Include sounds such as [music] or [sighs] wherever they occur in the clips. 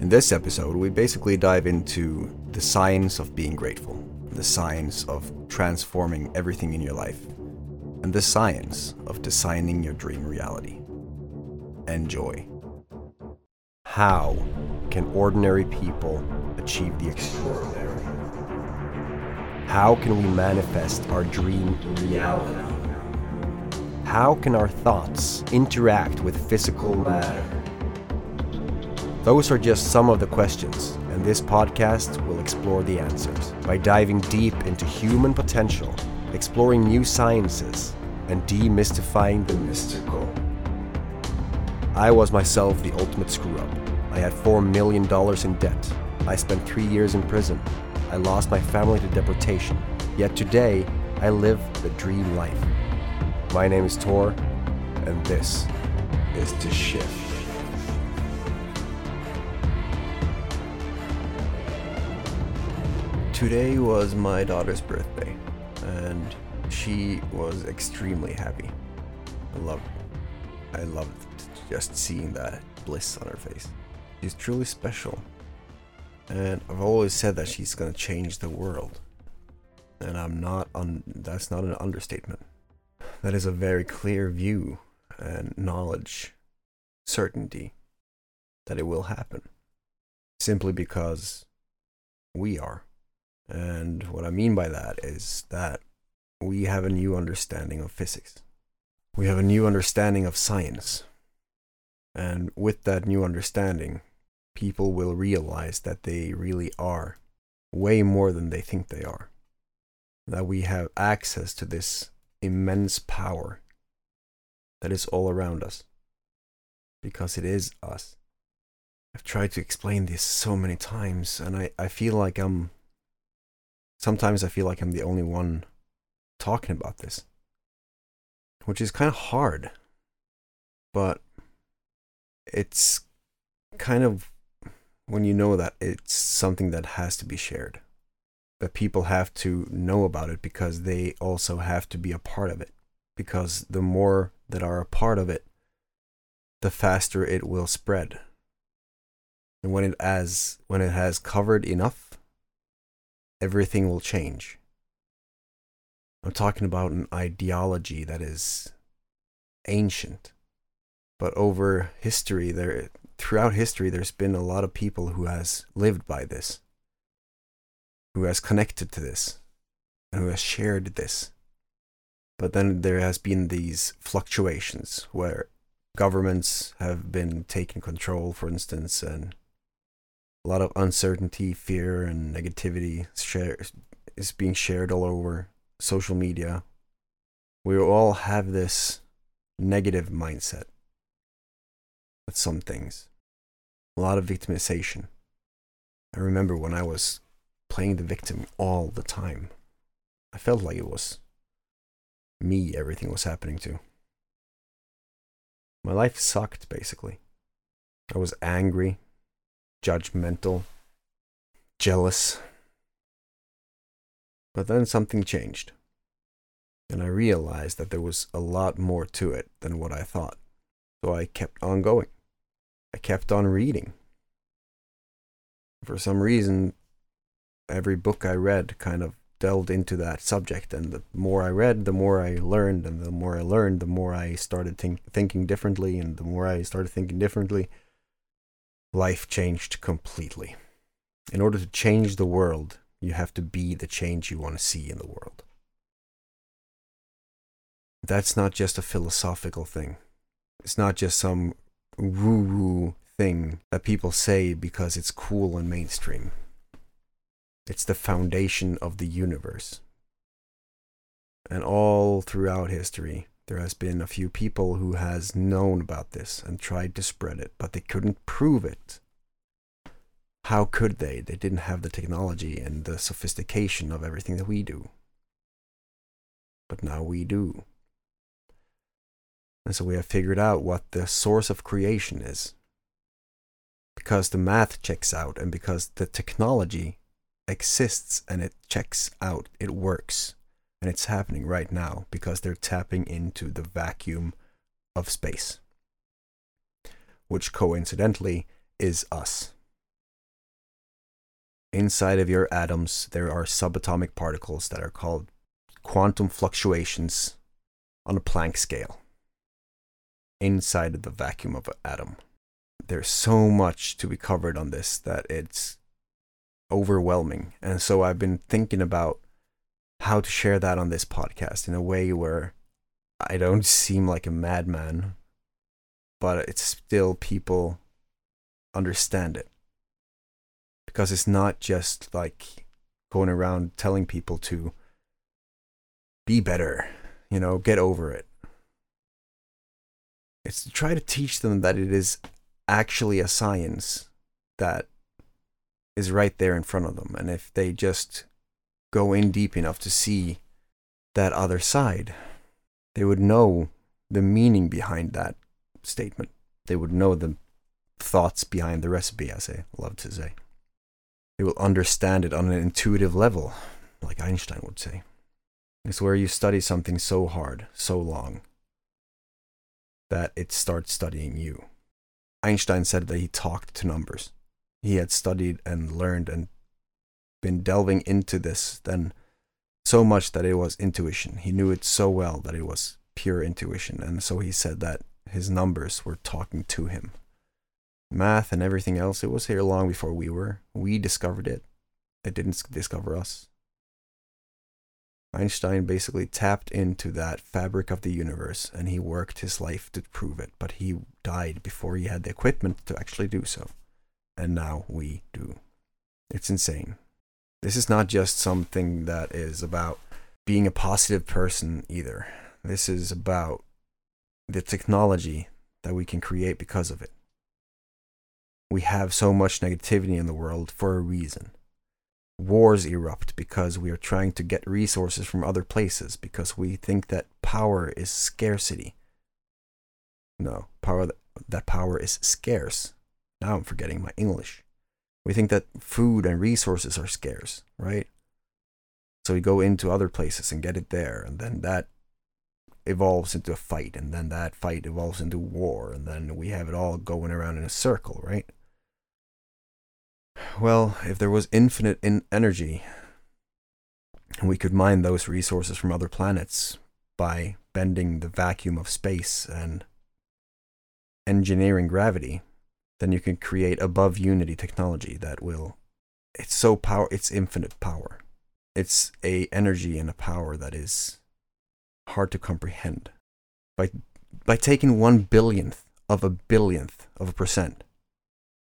In this episode, we basically dive into the science of being grateful, the science of transforming everything in your life, and the science of designing your dream reality. Enjoy. How can ordinary people achieve the extraordinary? How can we manifest our dream reality? How can our thoughts interact with physical matter? Those are just some of the questions, and this podcast will explore the answers by diving deep into human potential, exploring new sciences, and demystifying the mystical. I was myself the ultimate screw up. I had $4 million in debt. I spent three years in prison. I lost my family to deportation. Yet today, I live the dream life. My name is Tor, and this is To Shift. Today was my daughter's birthday, and she was extremely happy. I loved, I loved just seeing that bliss on her face. She's truly special, and I've always said that she's gonna change the world, and I'm not on. That's not an understatement. That is a very clear view and knowledge, certainty that it will happen, simply because we are. And what I mean by that is that we have a new understanding of physics. We have a new understanding of science. And with that new understanding, people will realize that they really are way more than they think they are. That we have access to this immense power that is all around us. Because it is us. I've tried to explain this so many times, and I, I feel like I'm sometimes I feel like I'm the only one talking about this, which is kind of hard, but it's kind of when you know that it's something that has to be shared, that people have to know about it because they also have to be a part of it. Because the more that are a part of it, the faster it will spread. And when it has when it has covered enough everything will change. I'm talking about an ideology that is ancient, but over history, there throughout history, there's been a lot of people who has lived by this, who has connected to this, and who has shared this. But then there has been these fluctuations where governments have been taking control, for instance, and a lot of uncertainty, fear, and negativity share, is being shared all over social media. We all have this negative mindset with some things. A lot of victimization. I remember when I was playing the victim all the time. I felt like it was me everything was happening to. My life sucked, basically. I was angry, judgmental, jealous. But then something changed. And I realized that there was a lot more to it than what I thought. So I kept on going. I kept on reading. For some reason, every book I read kind of delved into that subject. And the more I read, the more I learned. And the more I learned, the more I started think- thinking differently. And the more I started thinking differently, life changed completely. In order to change the world, you have to be the change you want to see in the world. That's not just a philosophical thing. It's not just some woo woo thing that people say because it's cool and mainstream. It's the foundation of the universe. And all throughout history, there has been a few people who has known about this and tried to spread it, but they couldn't prove it. How could they? They didn't have the technology and the sophistication of everything that we do. But now we do. And so we have figured out what the source of creation is. Because the math checks out and because the technology exists and it checks out, it works and it's happening right now because they're tapping into the vacuum of space, which coincidentally is us. inside of your atoms, there are subatomic particles that are called quantum fluctuations on a Planck scale inside of the vacuum of an atom. There's so much to be covered on this that it's overwhelming. And so I've been thinking about how to share that on this podcast in a way where I don't seem like a madman, but it's still people understand it. Because it's not just like going around telling people to be better, you know, get over it. It's to try to teach them that it is actually a science that is right there in front of them. And if they just go in deep enough to see that other side, they would know the meaning behind that statement. They would know the thoughts behind the recipe, as I love to say. They will understand it on an intuitive level, like Einstein would say. It's where you study something so hard, so long, that it starts studying you. Einstein said that he talked to numbers. He had studied and learned and been delving into this then so much that it was intuition. He knew it so well that it was pure intuition. And so he said that his numbers were talking to him. Math and everything else, it was here long before we were. We discovered it. It didn't discover us. Einstein basically tapped into that fabric of the universe and he worked his life to prove it, but he died before he had the equipment to actually do so. And now we do. It's insane. This is not just something that is about being a positive person either. This is about the technology that we can create because of it. We have so much negativity in the world for a reason wars erupt because we are trying to get resources from other places because we think that power is scarcity. No, power that, power is scarce. Now I'm forgetting my English. We think that food and resources are scarce, right? So we go into other places and get it there, and then that evolves into a fight, and then that fight evolves into war, and then we have it all going around in a circle, right? Well, if there was infinite in energy, we could mine those resources from other planets by bending the vacuum of space and engineering gravity, then you can create above unity technology that will it's so power it's infinite power. It's a energy and a power that is hard to comprehend. By by taking one billionth of a billionth of a percent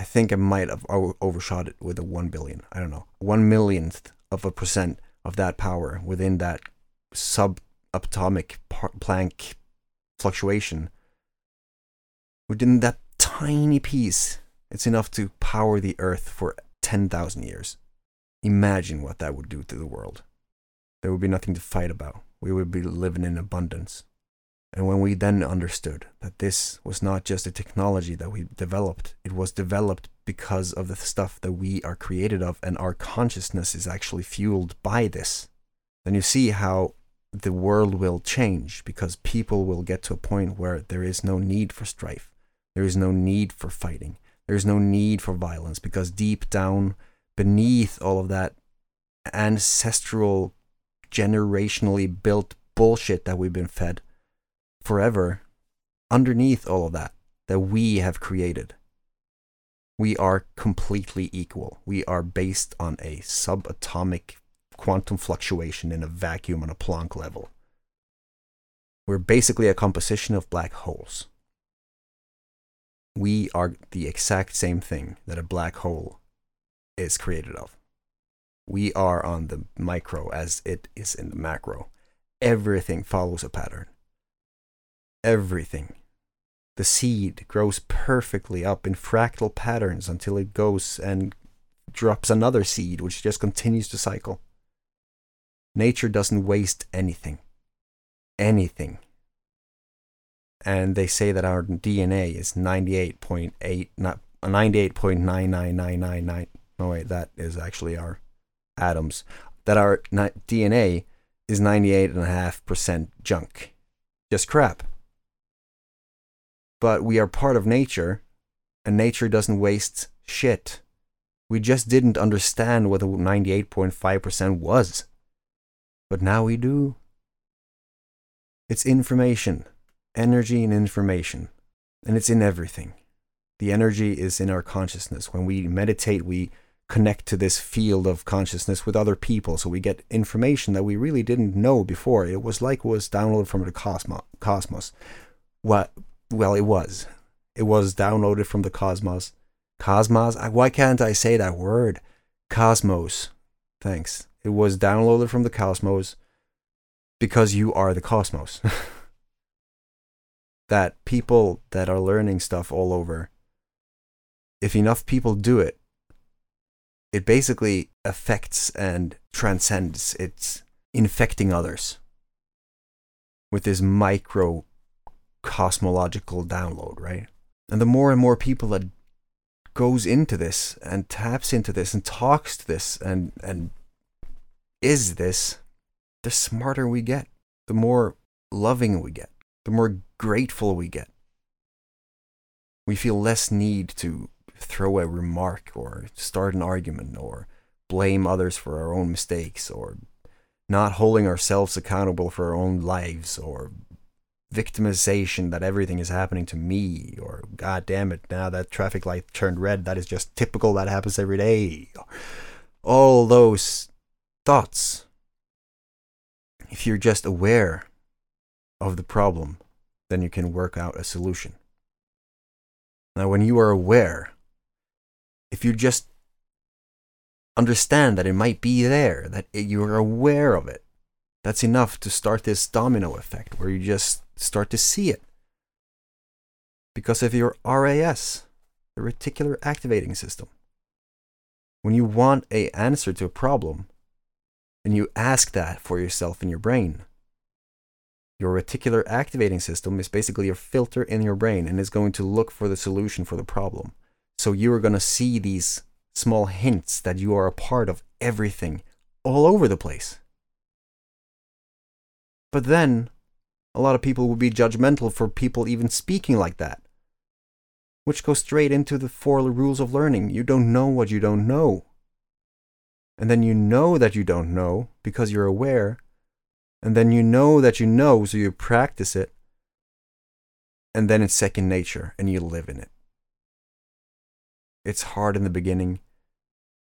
I think I might have overshot it with a 1 billion. I don't know. One millionth of a percent of that power within that subatomic Planck fluctuation. Within that tiny piece, it's enough to power the Earth for 10,000 years. Imagine what that would do to the world. There would be nothing to fight about. We would be living in abundance. And when we then understood that this was not just a technology that we developed, it was developed because of the stuff that we are created of, and our consciousness is actually fueled by this, then you see how the world will change because people will get to a point where there is no need for strife, there is no need for fighting, there is no need for violence because deep down, beneath all of that ancestral, generationally built bullshit that we've been fed forever underneath all of that that we have created. We are completely equal. We are based on a subatomic quantum fluctuation in a vacuum on a Planck level. We're basically a composition of black holes. We are the exact same thing that a black hole is created of. We are on the micro as it is in the macro. Everything follows a pattern everything. The seed grows perfectly up in fractal patterns until it goes and drops another seed, which just continues to cycle. Nature doesn't waste anything. Anything. And they say that our DNA is 98.8, not 98.99999. No, wait, that is actually our atoms. That our DNA is 98.5% junk. Just crap but we are part of nature, and nature doesn't waste shit. We just didn't understand what the 98.5% was. But now we do. It's information, energy and information, and it's in everything. The energy is in our consciousness. When we meditate, we connect to this field of consciousness with other people, so we get information that we really didn't know before. It was like it was downloaded from the cosmos. Cosmos. What? Well, it was. It was downloaded from the cosmos. Cosmos. Why can't I say that word? Cosmos. Thanks. It was downloaded from the cosmos because you are the cosmos. [laughs] that people that are learning stuff all over if enough people do it, it basically affects and transcends. It's infecting others with this micro cosmological download, right? And the more and more people that goes into this and taps into this and talks to this and and is this, the smarter we get, the more loving we get, the more grateful we get. We feel less need to throw a remark or start an argument or blame others for our own mistakes or not holding ourselves accountable for our own lives or victimization that everything is happening to me or god damn it now that traffic light turned red that is just typical that happens every day all those thoughts if you're just aware of the problem then you can work out a solution now when you are aware if you just understand that it might be there, that you're aware of it, that's enough to start this domino effect where you just start to see it. Because of your RAS, the reticular activating system, when you want a answer to a problem, and you ask that for yourself in your brain, your reticular activating system is basically a filter in your brain and is going to look for the solution for the problem. So you are going to see these small hints that you are a part of everything all over the place. But then, a lot of people will be judgmental for people even speaking like that. Which goes straight into the four rules of learning. You don't know what you don't know. And then you know that you don't know because you're aware. And then you know that you know, so you practice it. And then it's second nature and you live in it. It's hard in the beginning,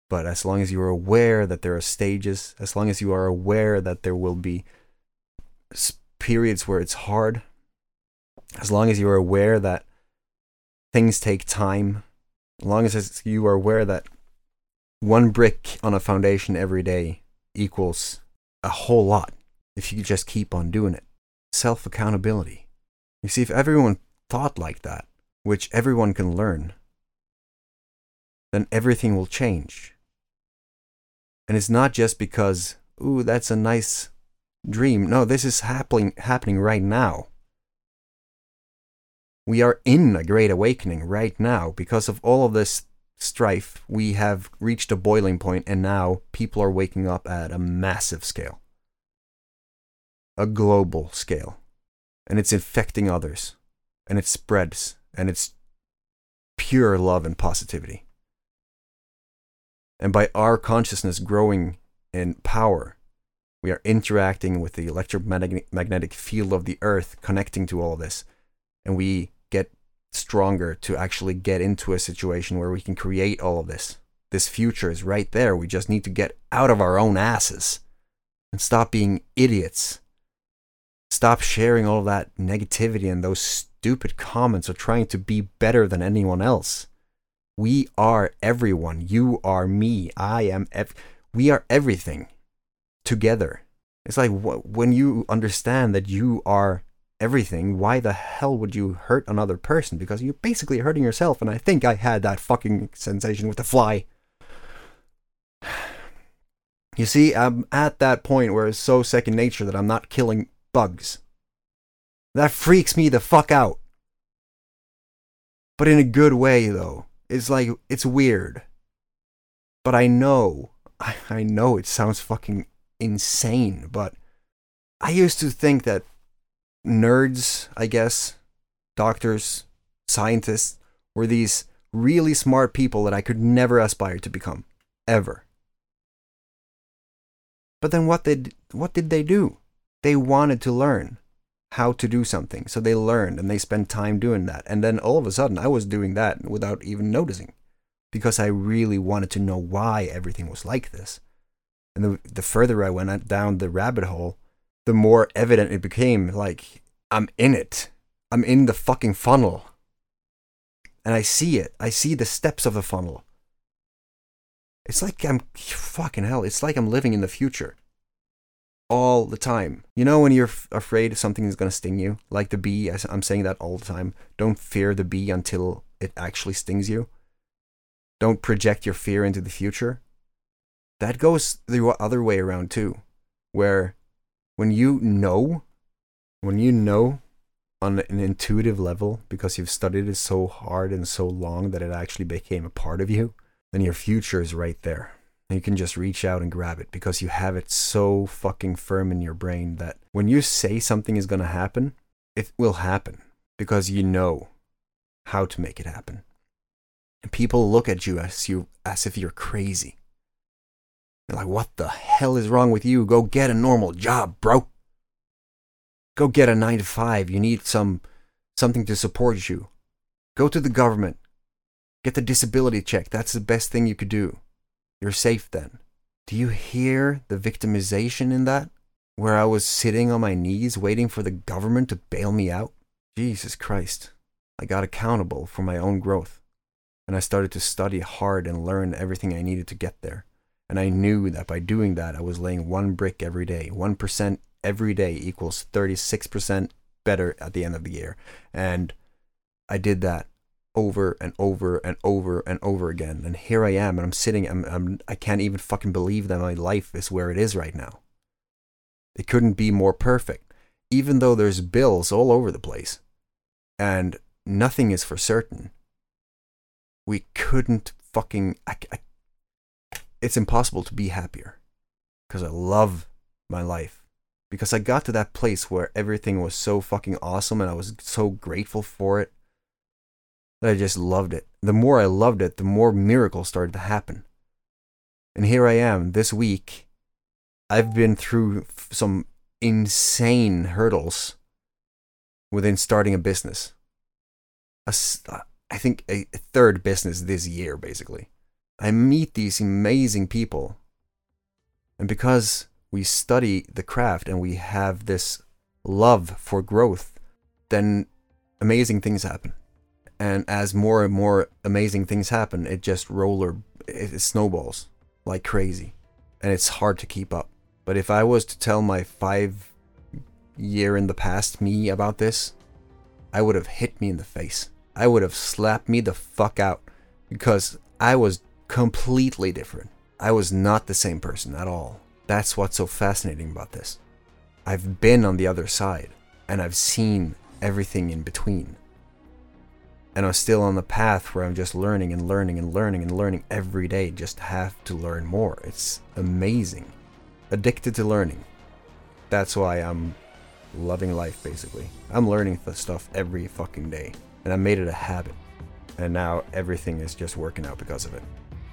but as long as you are aware that there are stages, as long as you are aware that there will be periods where it's hard, as long as you are aware that things take time, as long as you are aware that one brick on a foundation every day equals a whole lot if you just keep on doing it. Self accountability. You see, if everyone thought like that, which everyone can learn, then everything will change. And it's not just because, ooh, that's a nice dream. No, this is happening happening right now. We are in a great awakening right now because of all of this strife. We have reached a boiling point and now people are waking up at a massive scale. A global scale. And it's infecting others. And it spreads and it's pure love and positivity. And by our consciousness growing in power, we are interacting with the electromagnetic field of the earth, connecting to all this. And we get stronger to actually get into a situation where we can create all of this. This future is right there. We just need to get out of our own asses and stop being idiots. Stop sharing all that negativity and those stupid comments or trying to be better than anyone else. We are everyone. You are me. I am. Ev- we are everything together. It's like wh- when you understand that you are everything, why the hell would you hurt another person? Because you're basically hurting yourself. And I think I had that fucking sensation with the fly. [sighs] You see, I'm at that point where it's so second nature that I'm not killing bugs. That freaks me the fuck out. But in a good way, though. It's like it's weird. But I know, [laughs] I, know it sounds fucking insane, but I used to think that nerds, I guess, doctors, scientists, were these really smart people that I could never aspire to become, ever. But then what did what did they do? They wanted to learn how to do something. So they learned and they spent time doing that. And then all of a sudden I was doing that without even noticing because I really wanted to know why everything was like this. And the the further I went down the rabbit hole, the more evident it became like I'm in it. I'm in the fucking funnel. And I see it. I see the steps of the funnel. It's like I'm fucking hell. It's like I'm living in the future all the time. You know when you're f- afraid something is going to sting you? Like the bee, I'm saying that all the time. Don't fear the bee until it actually stings you. Don't project your fear into the future. That goes the other way around too, where when you know, when you know on an intuitive level because you've studied it so hard and so long that it actually became a part of you, then your future is right there. And you can just reach out and grab it because you have it so fucking firm in your brain that when you say something is going to happen, it will happen because you know how to make it happen. And people look at you as you as if you're crazy. They're like, "What the hell is wrong with you? Go get a normal job, bro. Go get a 9 to 5. You need some something to support you. Go to the government. Get the disability check. That's the best thing you could do. You're safe then. Do you hear the victimization in that? Where I was sitting on my knees waiting for the government to bail me out? Jesus Christ. I got accountable for my own growth. And I started to study hard and learn everything I needed to get there. And I knew that by doing that, I was laying one brick every day. 1% every day equals 36% better at the end of the year. And I did that over and over and over and over again. And here I am, and I'm sitting. I'm, I'm I can't even fucking believe that my life is where it is right now. It couldn't be more perfect, even though there's bills all over the place, and nothing is for certain. We couldn't fucking. I, I, it's impossible to be happier, because I love my life. Because I got to that place where everything was so fucking awesome and I was so grateful for it that I just loved it. The more I loved it, the more miracles started to happen. And here I am this week. I've been through some insane hurdles within starting a business. A, uh, I think a third business this year, basically. I meet these amazing people. And because we study the craft and we have this love for growth, then amazing things happen and as more and more amazing things happen, it just roller it snowballs like crazy, and it's hard to keep up. But if I was to tell my five year in the past me about this, I would have hit me in the face. I would have slapped me the fuck out because I was completely different. I was not the same person at all. That's what's so fascinating about this. I've been on the other side and I've seen everything in between and I'm still on the path where I'm just learning and learning and learning and learning every day. Just have to learn more. It's amazing. Addicted to learning. That's why I'm loving life, basically. I'm learning the stuff every fucking day, and I made it a habit. And now everything is just working out because of it.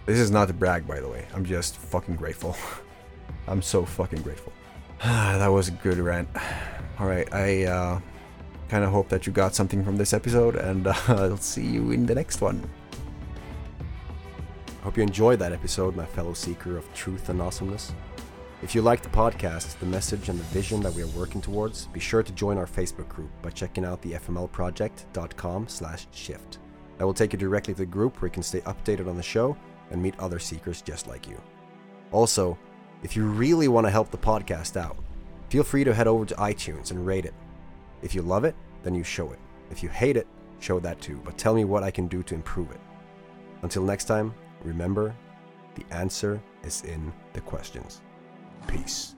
This is not to brag, by the way. I'm just fucking grateful. [laughs] I'm so fucking grateful. [sighs] that was a good rant. [sighs] All right, I uh, kind of hope that you got something from this episode, and uh, [laughs] I'll see you in the next one. I hope you enjoyed that episode, my fellow seeker of truth and awesomeness. If you like the podcast, the message, and the vision that we are working towards, be sure to join our Facebook group by checking out the fmlproject.com slash shift. That will take you directly to the group where you can stay updated on the show and meet other seekers just like you. Also, if you really want to help the podcast out, feel free to head over to iTunes and rate it. If you love it, then you show it. If you hate it, show that too, but tell me what I can do to improve it. Until next time, remember the answer is in the questions. Peace.